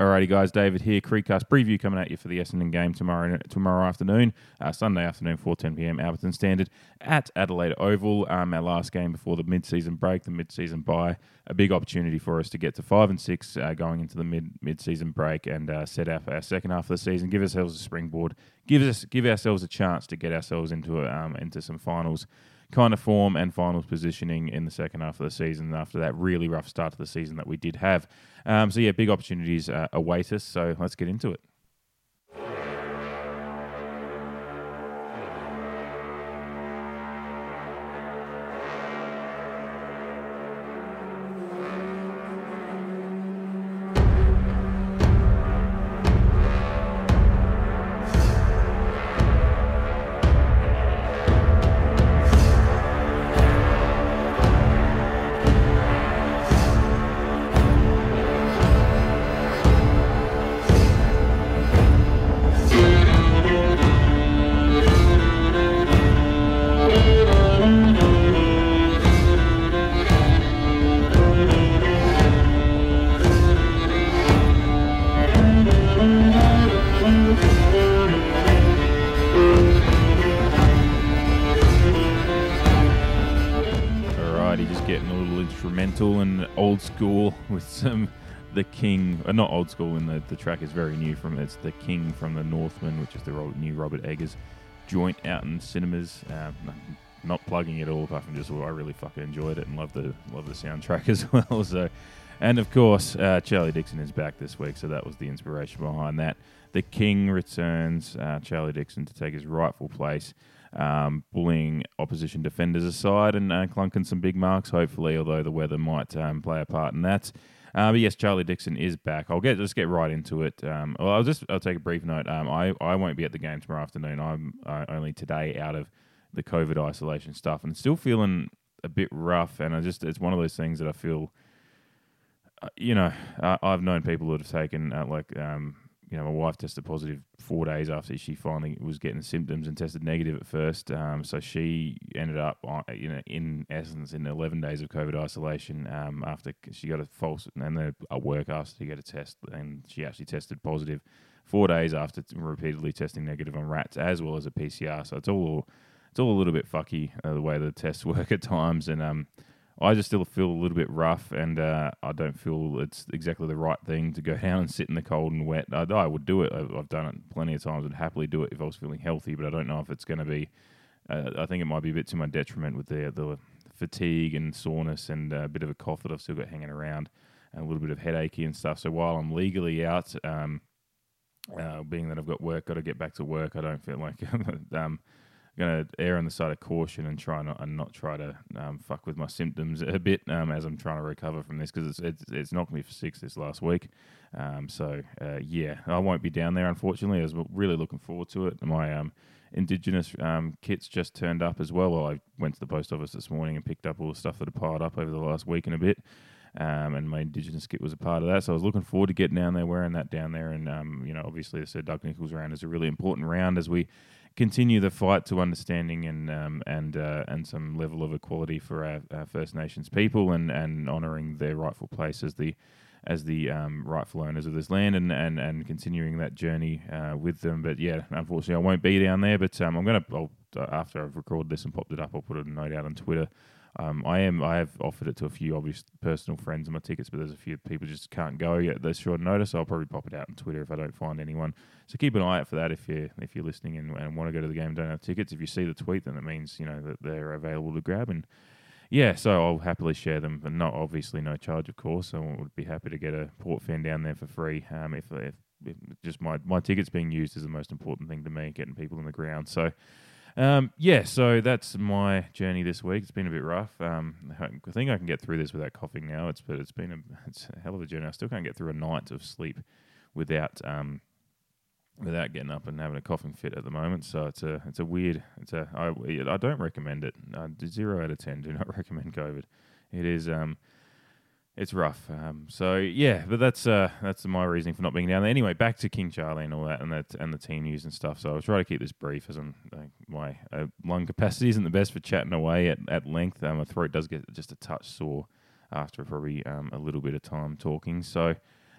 Alrighty, guys, David here. Creekcast preview coming at you for the Essendon game tomorrow tomorrow afternoon, uh, Sunday afternoon, 4:10 p.m. Alberton Standard at Adelaide Oval. Um, our last game before the mid-season break, the mid-season bye. A big opportunity for us to get to five and six uh, going into the mid mid-season break and uh, set up our second half of the season. Give ourselves a springboard. Give us give ourselves a chance to get ourselves into a, um, into some finals kind of form and finals positioning in the second half of the season after that really rough start to the season that we did have. Um, so, yeah, big opportunities uh, await us. So, let's get into it. With some the King, uh, not old school, and the, the track is very new from it's the King from the Northman, which is the old new Robert Eggers joint out in cinemas. Um, not plugging it all, apart from just well, I really fucking enjoyed it and love the love the soundtrack as well. So, and of course, uh, Charlie Dixon is back this week, so that was the inspiration behind that. The King returns, uh, Charlie Dixon to take his rightful place um, bullying opposition defenders aside and uh, clunking some big marks, hopefully, although the weather might um, play a part in that. Uh, but yes, Charlie Dixon is back. I'll get just get right into it. Um, well, I'll just I'll take a brief note. Um, I I won't be at the game tomorrow afternoon. I'm uh, only today out of the COVID isolation stuff, and still feeling a bit rough. And I just it's one of those things that I feel. Uh, you know, I've known people that have taken uh, like um, you know, my wife tested positive four days after she finally was getting symptoms and tested negative at first. Um, so she ended up, on, you know, in essence, in 11 days of COVID isolation um, after she got a false, and then a work asked to get a test, and she actually tested positive four days after repeatedly testing negative on rats as well as a PCR. So it's all it's all a little bit fucky uh, the way the tests work at times, and um, I just still feel a little bit rough, and uh, I don't feel it's exactly the right thing to go down and sit in the cold and wet. I, I would do it. I've done it plenty of times. I'd happily do it if I was feeling healthy, but I don't know if it's going to be. Uh, I think it might be a bit to my detriment with the the fatigue and soreness and a bit of a cough that I've still got hanging around, and a little bit of headachy and stuff. So while I'm legally out, um, uh, being that I've got work, got to get back to work, I don't feel like um, going to err on the side of caution and try not and not try to um, fuck with my symptoms a bit um, as I'm trying to recover from this because it's, it's, it's knocked me for six this last week. Um, so uh, yeah, I won't be down there unfortunately. I was really looking forward to it. My um, Indigenous um, kits just turned up as well. well. I went to the post office this morning and picked up all the stuff that had piled up over the last week and a bit. Um, and my Indigenous kit was a part of that. So I was looking forward to getting down there, wearing that down there. And, um, you know, obviously, the said Doug Nicholls round is a really important round as we continue the fight to understanding and um, and uh, and some level of equality for our, our, First Nations people and, and honouring their rightful place as the as the um, rightful owners of this land and, and, and continuing that journey uh, with them. But yeah, unfortunately, I won't be down there. But um, I'm gonna I'll, after I've recorded this and popped it up, I'll put a note out on Twitter um, I am. I have offered it to a few obvious personal friends of my tickets, but there's a few people just can't go yet. There's short notice. I'll probably pop it out on Twitter if I don't find anyone. So keep an eye out for that if you if you're listening and, and want to go to the game and don't have tickets. If you see the tweet, then it means you know that they're available to grab. And yeah, so I'll happily share them, but not obviously no charge, of course. I would be happy to get a port fan down there for free. Um, if, if, if just my my tickets being used is the most important thing to me, getting people in the ground. So. Um, yeah, so that's my journey this week. It's been a bit rough. Um, I think I can get through this without coughing now. It's but it's been a it's a hell of a journey. I still can't get through a night of sleep without um, without getting up and having a coughing fit at the moment. So it's a it's a weird. It's a I, I don't recommend it. Uh, zero out of ten. Do not recommend COVID. It is um it's rough. Um, so yeah, but that's uh, that's my reasoning for not being down there. Anyway, back to King Charlie and all that, and that and the team news and stuff. So I'll try to keep this brief, as I'm uh, my uh, lung capacity isn't the best for chatting away at, at length. Um, my throat does get just a touch sore after probably um, a little bit of time talking. So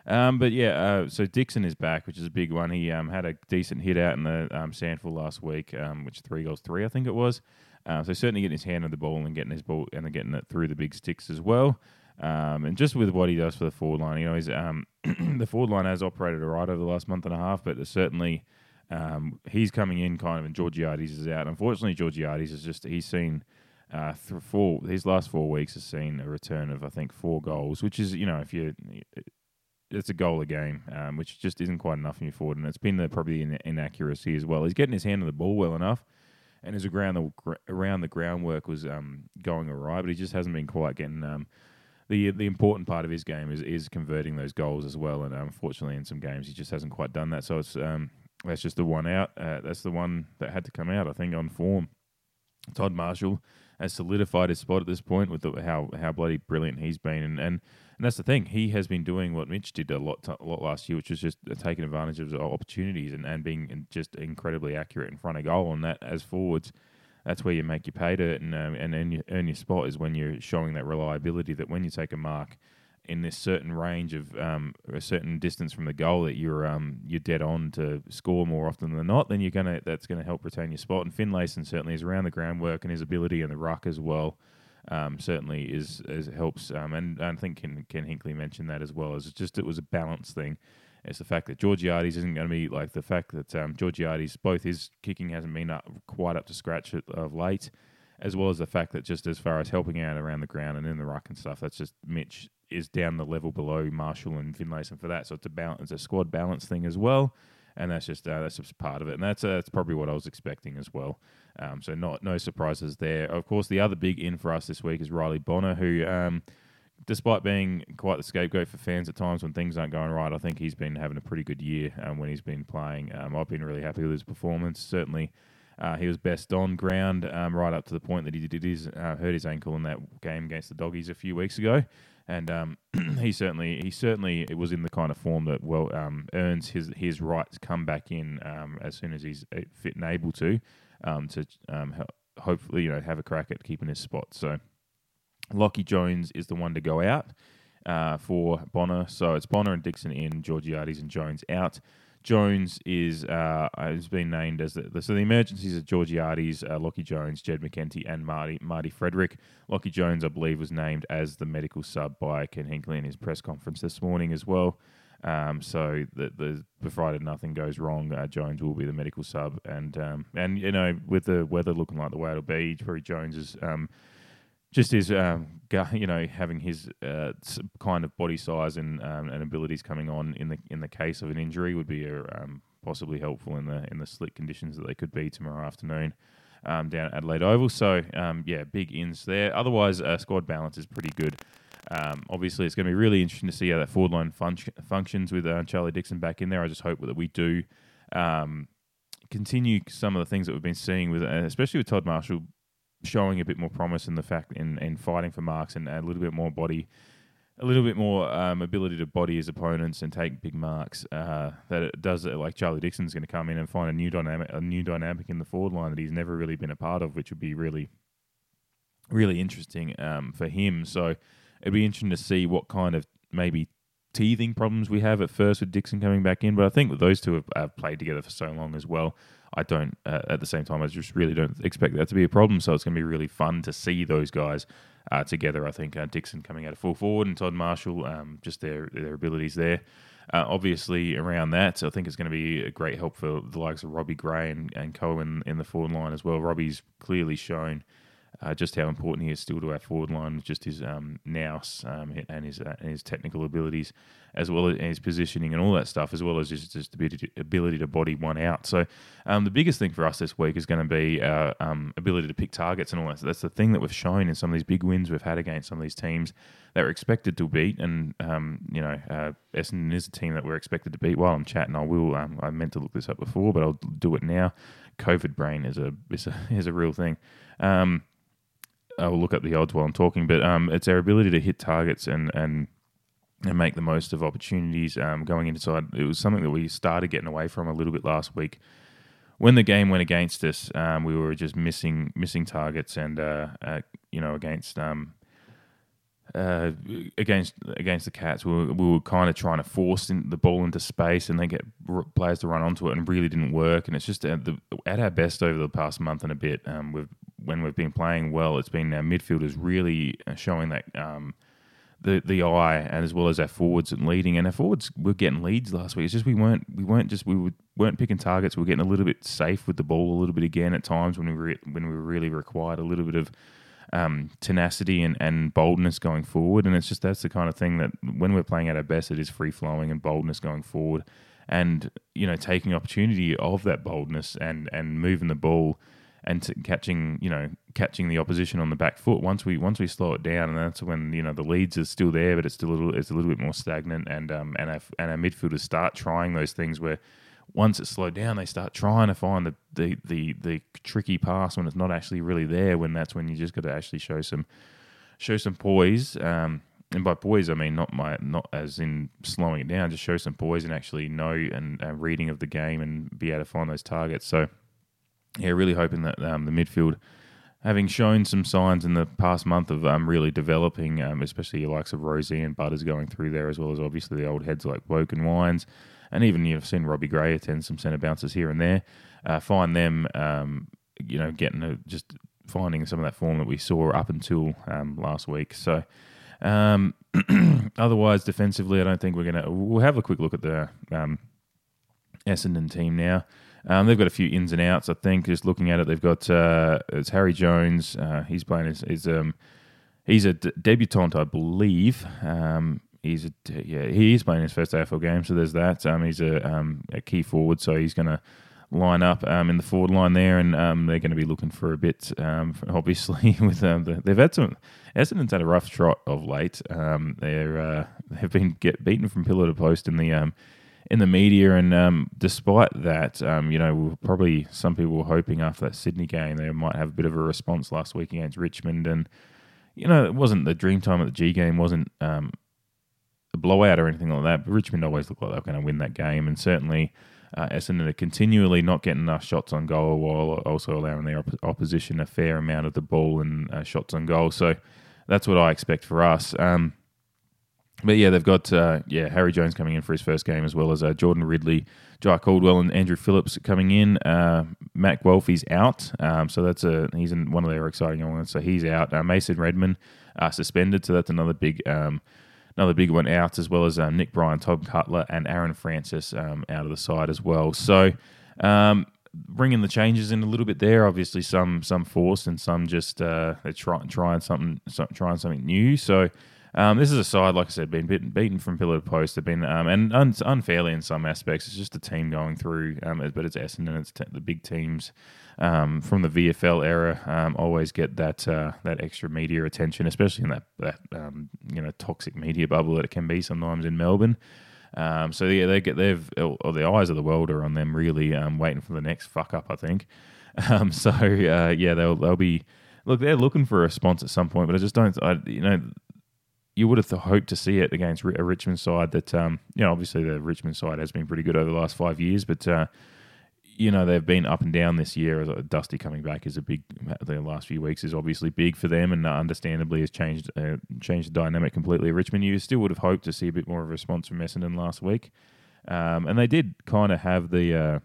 Um, but yeah, uh, so Dixon is back, which is a big one. He um, had a decent hit out in the um, SANFL last week, which three goals three, I think it was. Uh, so certainly getting his hand on the ball and getting his ball and getting it through the big sticks as well. Um, and just with what he does for the forward line, you know, he's, um, the forward line has operated all right over the last month and a half, but certainly um, he's coming in kind of, and Georgiades is out. Unfortunately, Georgiades is just he's seen uh, th- four his last four weeks has seen a return of I think four goals, which is you know if you it's a goal a game, um, which just isn't quite enough in your forward, and it's been the, probably in, inaccuracy as well. He's getting his hand on the ball well enough, and his around the around the groundwork was um, going right, but he just hasn't been quite getting. Um, the the important part of his game is is converting those goals as well, and unfortunately, in some games he just hasn't quite done that. So it's um, that's just the one out. Uh, that's the one that had to come out, I think, on form. Todd Marshall has solidified his spot at this point with the, how how bloody brilliant he's been, and, and and that's the thing. He has been doing what Mitch did a lot a lot last year, which was just taking advantage of opportunities and, and being just incredibly accurate in front of goal. And that as forwards, that's where you make your pay dirt and um, and earn your, earn your spot is when you're showing that reliability that when you take a mark in this certain range of um, a certain distance from the goal that you're um, you're dead on to score more often than not, then you're gonna that's gonna help retain your spot. And Finlayson certainly is around the groundwork and his ability in the ruck as well. Um, certainly is, is helps, um, and, and I think Ken, Ken Hinkley mentioned that as well. As just it was a balance thing. It's the fact that Georgiades isn't going to be like the fact that um, Georgiades both his kicking hasn't been up quite up to scratch of late, as well as the fact that just as far as helping out around the ground and in the ruck and stuff, that's just Mitch is down the level below Marshall and Finlayson for that. So it's a balance, it's a squad balance thing as well, and that's just uh, that's just part of it. And that's uh, that's probably what I was expecting as well. Um, so not no surprises there. Of course, the other big in for us this week is Riley Bonner, who. Um, despite being quite the scapegoat for fans at times when things aren't going right, I think he's been having a pretty good year um, when he's been playing. Um, I've been really happy with his performance. Certainly, uh, he was best on ground um, right up to the point that he did his uh, hurt his ankle in that game against the Doggies a few weeks ago and um, he certainly he certainly it was in the kind of form that well um, earns his his right to come back in um, as soon as he's uh, fit and able to to hopefully you know have a crack at keeping his spot. So Lockie Jones is the one to go out uh, for Bonner. So it's Bonner and Dixon in, Georgiades and Jones out. Jones is uh, has been named as the, so the emergencies are Georgiades, uh, Lockie Jones, Jed McEntee, and Marty Marty Frederick. Lockie Jones, I believe, was named as the medical sub by Ken Hinkley in his press conference this morning as well. Um, so the, the provided nothing goes wrong, uh, Jones will be the medical sub, and um, and you know with the weather looking like the way it'll be, probably Jones is um, just his, um, you know, having his uh, kind of body size and um, and abilities coming on in the in the case of an injury would be uh, um, possibly helpful in the in the slick conditions that they could be tomorrow afternoon um, down at Adelaide Oval. So um, yeah, big ins there. Otherwise, uh, squad balance is pretty good. Um, obviously, it's going to be really interesting to see how that forward line fun- functions with uh, Charlie Dixon back in there. I just hope that we do continue some of the things that we've been seeing with, uh, especially with Todd Marshall showing a bit more promise in the fact in, in fighting for marks and a little bit more body, a little bit more um, ability to body his opponents and take big marks. Uh, that it does it like Charlie Dixon's going to come in and find a new dynamic, a new dynamic in the forward line that he's never really been a part of, which would be really, really interesting um, for him. So it'd be interesting to see what kind of maybe teething problems we have at first with Dixon coming back in, but I think that those two have, have played together for so long as well. I don't, uh, at the same time, I just really don't expect that to be a problem. So it's going to be really fun to see those guys uh, together. I think uh, Dixon coming out of full forward and Todd Marshall, um, just their their abilities there. Uh, obviously, around that, I think it's going to be a great help for the likes of Robbie Gray and, and Cohen in the forward line as well. Robbie's clearly shown uh, just how important he is still to our forward line just his um, nous um, and his uh, and his technical abilities, as well as his positioning and all that stuff, as well as just, just the ability to body one out. So um, the biggest thing for us this week is going to be our um, ability to pick targets and all that. So that's the thing that we've shown in some of these big wins we've had against some of these teams that we're expected to beat. And um, you know, uh, Essendon is a team that we're expected to beat. While I'm chatting, I will. Um, I meant to look this up before, but I'll do it now. COVID brain is a is a, is a real thing. Um, I'll look at the odds while I'm talking, but um, it's our ability to hit targets and and and make the most of opportunities um, going inside. It was something that we started getting away from a little bit last week. When the game went against us, um, we were just missing missing targets, and uh, uh, you know against um, uh, against against the Cats, we were, we were kind of trying to force the ball into space and then get r- players to run onto it, and really didn't work. And it's just at, the, at our best over the past month and a bit. Um, we've when we've been playing well, it's been our midfielders really uh, showing that um, the the eye, and as well as our forwards and leading. And our forwards were getting leads last week. It's just we weren't we weren't just we were, weren't picking targets. We were getting a little bit safe with the ball a little bit again at times when we were, when we really required a little bit of um, tenacity and, and boldness going forward. And it's just that's the kind of thing that when we're playing at our best, it is free flowing and boldness going forward, and you know taking opportunity of that boldness and and moving the ball and catching you know catching the opposition on the back foot once we once we slow it down and that's when you know the leads are still there but it's still a little it's a little bit more stagnant and um and our, and our midfielders start trying those things where once it's slowed down, they start trying to find the, the, the, the tricky pass when it's not actually really there. When that's when you just got to actually show some show some poise. Um, and by poise, I mean not my not as in slowing it down. Just show some poise and actually know and uh, reading of the game and be able to find those targets. So yeah, really hoping that um, the midfield. Having shown some signs in the past month of um, really developing, um, especially the likes of Rozee and Butters going through there, as well as obviously the old heads like Boak and Wines, and even you've seen Robbie Gray attend some centre bounces here and there. Uh, find them, um, you know, getting a, just finding some of that form that we saw up until um, last week. So, um, otherwise, defensively, I don't think we're gonna. We'll have a quick look at the Essendon team now. Um, they've got a few ins and outs. I think just looking at it, they've got uh, it's Harry Jones. Uh, he's playing as, um, he's a d- debutant, I believe. Um, he's a, yeah he is playing his first AFL game, so there's that. Um, he's a um, a key forward, so he's going to line up um, in the forward line there, and they're going to be looking for a bit. Obviously, with the, they've had some Essendon's had a rough trot of late. They're uh, they've been get beaten from pillar to post in the in the media, and um, despite that, um, you know, probably some people were hoping after that Sydney game they might have a bit of a response last week against Richmond, and you know, it wasn't the dream time at the G game wasn't um, a blowout or anything like that. But Richmond always looked like they were going to win that game, and certainly uh, Essendon are continually not getting enough shots on goal while also allowing the op- opposition a fair amount of the ball and uh, shots on goal. So that's what I expect for us. Um, but yeah, they've got uh, yeah Harry Jones coming in for his first game as well as uh, Jordan Ridley, Jye Caldwell, and Andrew Phillips coming in. Uh, Matt Guelfi's out, um, so that's a he's in one of their exciting ones. So he's out. Uh, Mason Redman uh, suspended, so that's another big um, another big one out, as well as um, Nick Bryan, Tom Cutler, and Aaron Francis um, out of the side as well. So um, bringing the changes in a little bit there. Obviously, some some forced and some just uh, they're try, trying something trying something new. So. Um, this is a side, like I said, been beaten, beaten from pillar to post. They've been um, and un- unfairly in some aspects. It's just a team going through, um, but it's Essendon. It's the big teams um, from the VFL era um, always get that uh, that extra media attention, especially in that that um, you know toxic media bubble that it can be sometimes in Melbourne. So yeah, they get they've or the eyes of the world are on them really, waiting for the next fuck up. I think. So uh, yeah, they'll they'll be look they're looking for a response at some point, but I just don't. I you know you would have hoped to see it against a Richmond side that, um, you know, obviously the Richmond side has been pretty good over the last five years, but uh, you know they've been up and down this year. Dusty coming back is a big. The last few weeks is obviously big for them, and understandably has changed uh, changed the dynamic completely. Richmond, you still would have hoped to see a bit more of a response from Essendon last week, um, and they did kind of have the. Uh,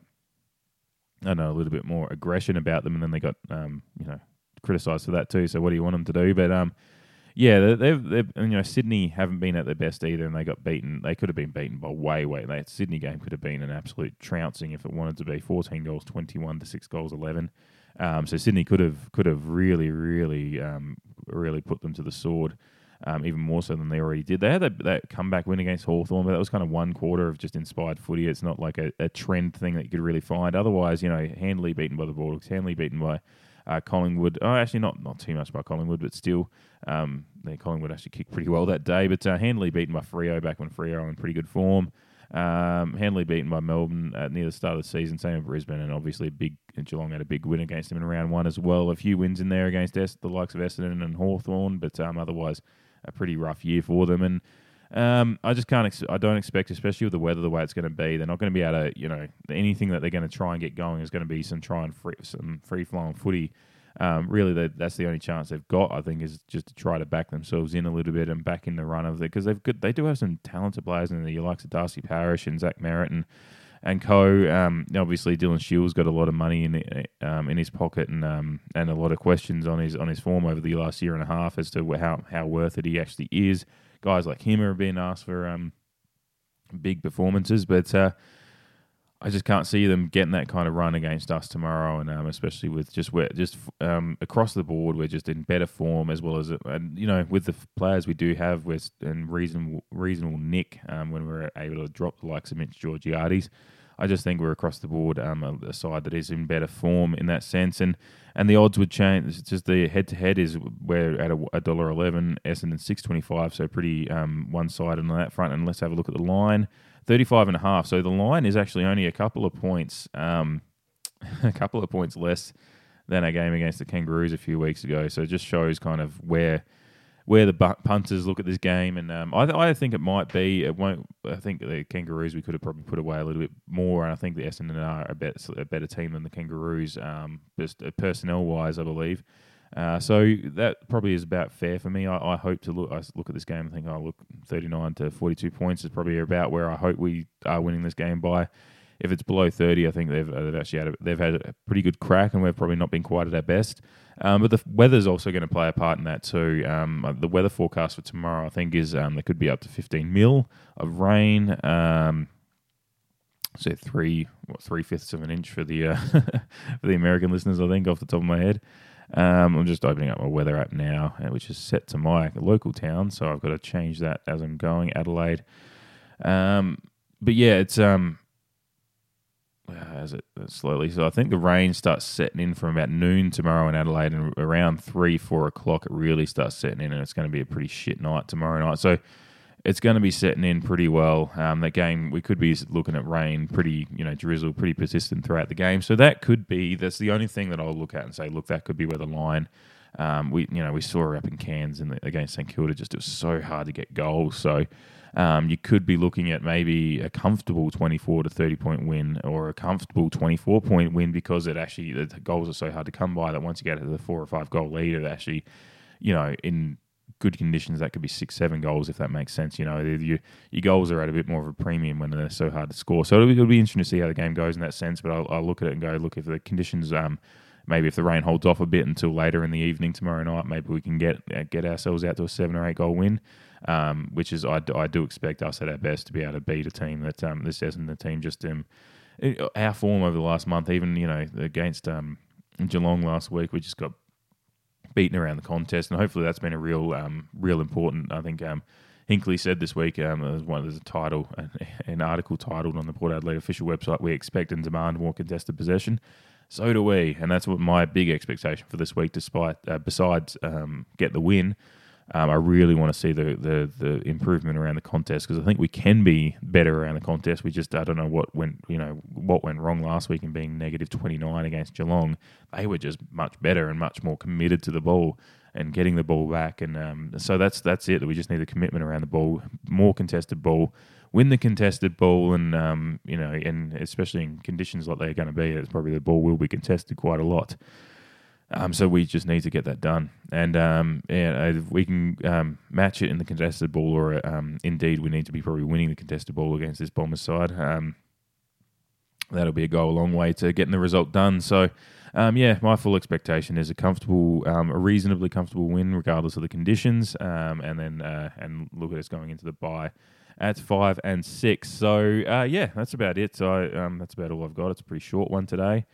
I don't know a little bit more aggression about them, and then they got um, you know criticised for that too. So what do you want them to do? But um, yeah, they've, they've you know Sydney haven't been at their best either, and they got beaten. They could have been beaten by way, way. That Sydney game could have been an absolute trouncing if it wanted to be. Fourteen goals, twenty-one to six goals, eleven. Um, so Sydney could have could have really, really, um, really put them to the sword. Um, even more so than they already did. They had that, that comeback win against Hawthorn, but that was kind of one quarter of just inspired footy. It's not like a, a trend thing that you could really find. Otherwise, you know, Handley beaten by the Bulldogs, Handley beaten by uh, Collingwood, oh, actually not not too much by Collingwood, but still, um, Collingwood actually kicked pretty well that day. But uh, Handley beaten by Freo back when Freo in pretty good form. Um, Handley beaten by Melbourne at near the start of the season, same with Brisbane, and obviously big Geelong had a big win against them in round one as well. A few wins in there against es- the likes of Essendon and Hawthorn, but um, otherwise a pretty rough year for them. And um, I just can't. Ex- I don't expect, especially with the weather the way it's going to be, they're not going to be able to. You know, anything that they're going to try and get going is going to be some try and free, some free flowing footy. um, really that that's the only chance they've got. I think is just to try to back themselves in a little bit and back in the run of it because they've got they do have some talented players in there. You like Darcy Parish and Zach Merrett and and co. Um, obviously, Dylan Shiel's got a lot of money in um, in his pocket and um, and a lot of questions on his on his form over the last year and a half as to how how worth it he actually is. Guys like him are being asked for um, big performances, but. Uh, I just can't see them getting that kind of run against us tomorrow, and um, especially with just just um, across the board, we're just in better form as well as and you know with the players we do have, we're in reasonable reasonable nick um, when we're able to drop the likes of Mitch Georgiades. I just think we're across the board um, a, side that is in better form in that sense, and and the odds would change. It's just the head to head is we're at a dollar eleven, Essendon six twenty five, so pretty um, one sided on that front. And let's have a look at the line. 35 and a half. So the line is actually only a couple of points, um, a couple of points less than a game against the Kangaroos a few weeks ago. So it just shows kind of where where the punters look at this game, and um, I, th- I think it might be. It won't. I think the Kangaroos we could have probably put away a little bit more, and I think the Essendon are a better, a better team than the Kangaroos, um, just uh, personnel wise, I believe. Uh, so that probably is about fair for me. I, I, hope to look. I look at this game and think, oh, look, thirty-nine to forty-two points is probably about where I hope we are winning this game by. If it's below thirty, I think they've, they've actually had a, they've had a pretty good crack, and we've probably not been quite at our best. Um, but the weather's also going to play a part in that too. Um, uh, the weather forecast for tomorrow, I think, is um, there could be up to fifteen mil of rain. Um, so three, what three fifths of an inch for the uh, for the American listeners, I think, off the top of my head. Um, I'm just opening up my weather app now, uh, which is set to my local town, so I've got to change that as I'm going. Adelaide. Um, but yeah, it's um, as it slowly. So I think the rain starts setting in from about noon tomorrow in Adelaide, and around three, four o'clock, it really starts setting in, and it's going to be a pretty shit night tomorrow night. So it's going to be setting in pretty well. Um, that game, we could be looking at rain, pretty, you know, drizzle, pretty persistent throughout the game. So that could be, that's the only thing that I'll look at and say, look, that could be where the line. Um, we, you know, we saw her up in Cairns in the, against St Kilda. Just it was so hard to get goals. So um, you could be looking at maybe a comfortable 24 to 30 point win or a comfortable 24 point win because it actually the goals are so hard to come by that once you get to the four or five goal lead, it actually, you know, in good conditions, that could be six, seven goals if that makes sense. You know, your, your goals are at a bit more of a premium when they're so hard to score. So it'll be, it'll be interesting to see how the game goes in that sense. But I'll, I'll look at it and go, look, if the conditions, um, maybe if the rain holds off a bit until later in the evening tomorrow night, maybe we can get uh, get ourselves out to a seven or eight goal win. Um, which is I, I do expect us at our best to be able to beat a team that um, this the team just um, our form over the last month, even you know against um, Geelong last week, we just got beaten around the contest, and hopefully that's been a real, um, real important. I think um, Hinkley said this week um, there's a title, an article titled on the Port Adelaide official website. We expect and demand more contested possession. So do we, and that's what my big expectation for this week. Despite uh, besides um, get the win, um, I really want to see the, the, the improvement around the contest because I think we can be better around the contest. We just I don't know what went you know what went wrong last week in being negative twenty nine against Geelong. They were just much better and much more committed to the ball and getting the ball back. And um, so that's that's it. We just need the commitment around the ball, more contested ball, win the contested ball, and um, you know, and especially in conditions like they're going to be, it's probably the ball will be contested quite a lot. Um, so we just need to get that done, and um, yeah, if we can um, match it in the contested ball, or um, indeed we need to be probably winning the contested ball against this Bombers side. Um, that'll be a go a long way to getting the result done. So, um, yeah, my full expectation is a comfortable, a reasonably comfortable win, regardless of the conditions, and then uh, and look at us going into the bye at five and six. So uh, yeah, that's about it. So that's about all I've got. It's a pretty short one today.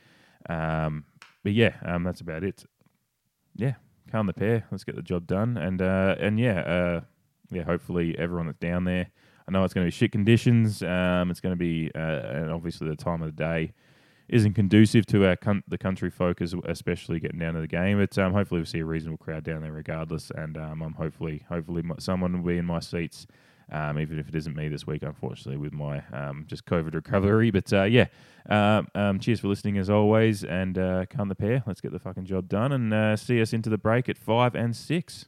Um, but yeah, um, that's about it. Yeah, calm the pair. Let's get the job done. And uh, and yeah, uh, yeah. Hopefully, everyone that's down there. I know it's going to be shit conditions. Um, it's going to be, uh, and obviously the time of the day isn't conducive to our con- the country folk, especially getting down to the game. But um, hopefully, we'll see a reasonable crowd down there, regardless. And um, I'm hopefully, hopefully, someone will be in my seats um, even if it isn't me this week, unfortunately, with my um, just COVID recovery. But uh, yeah, uh, um, cheers for listening as always, and uh, come the pair. Let's get the fucking job done and uh, see us into the break at five and six.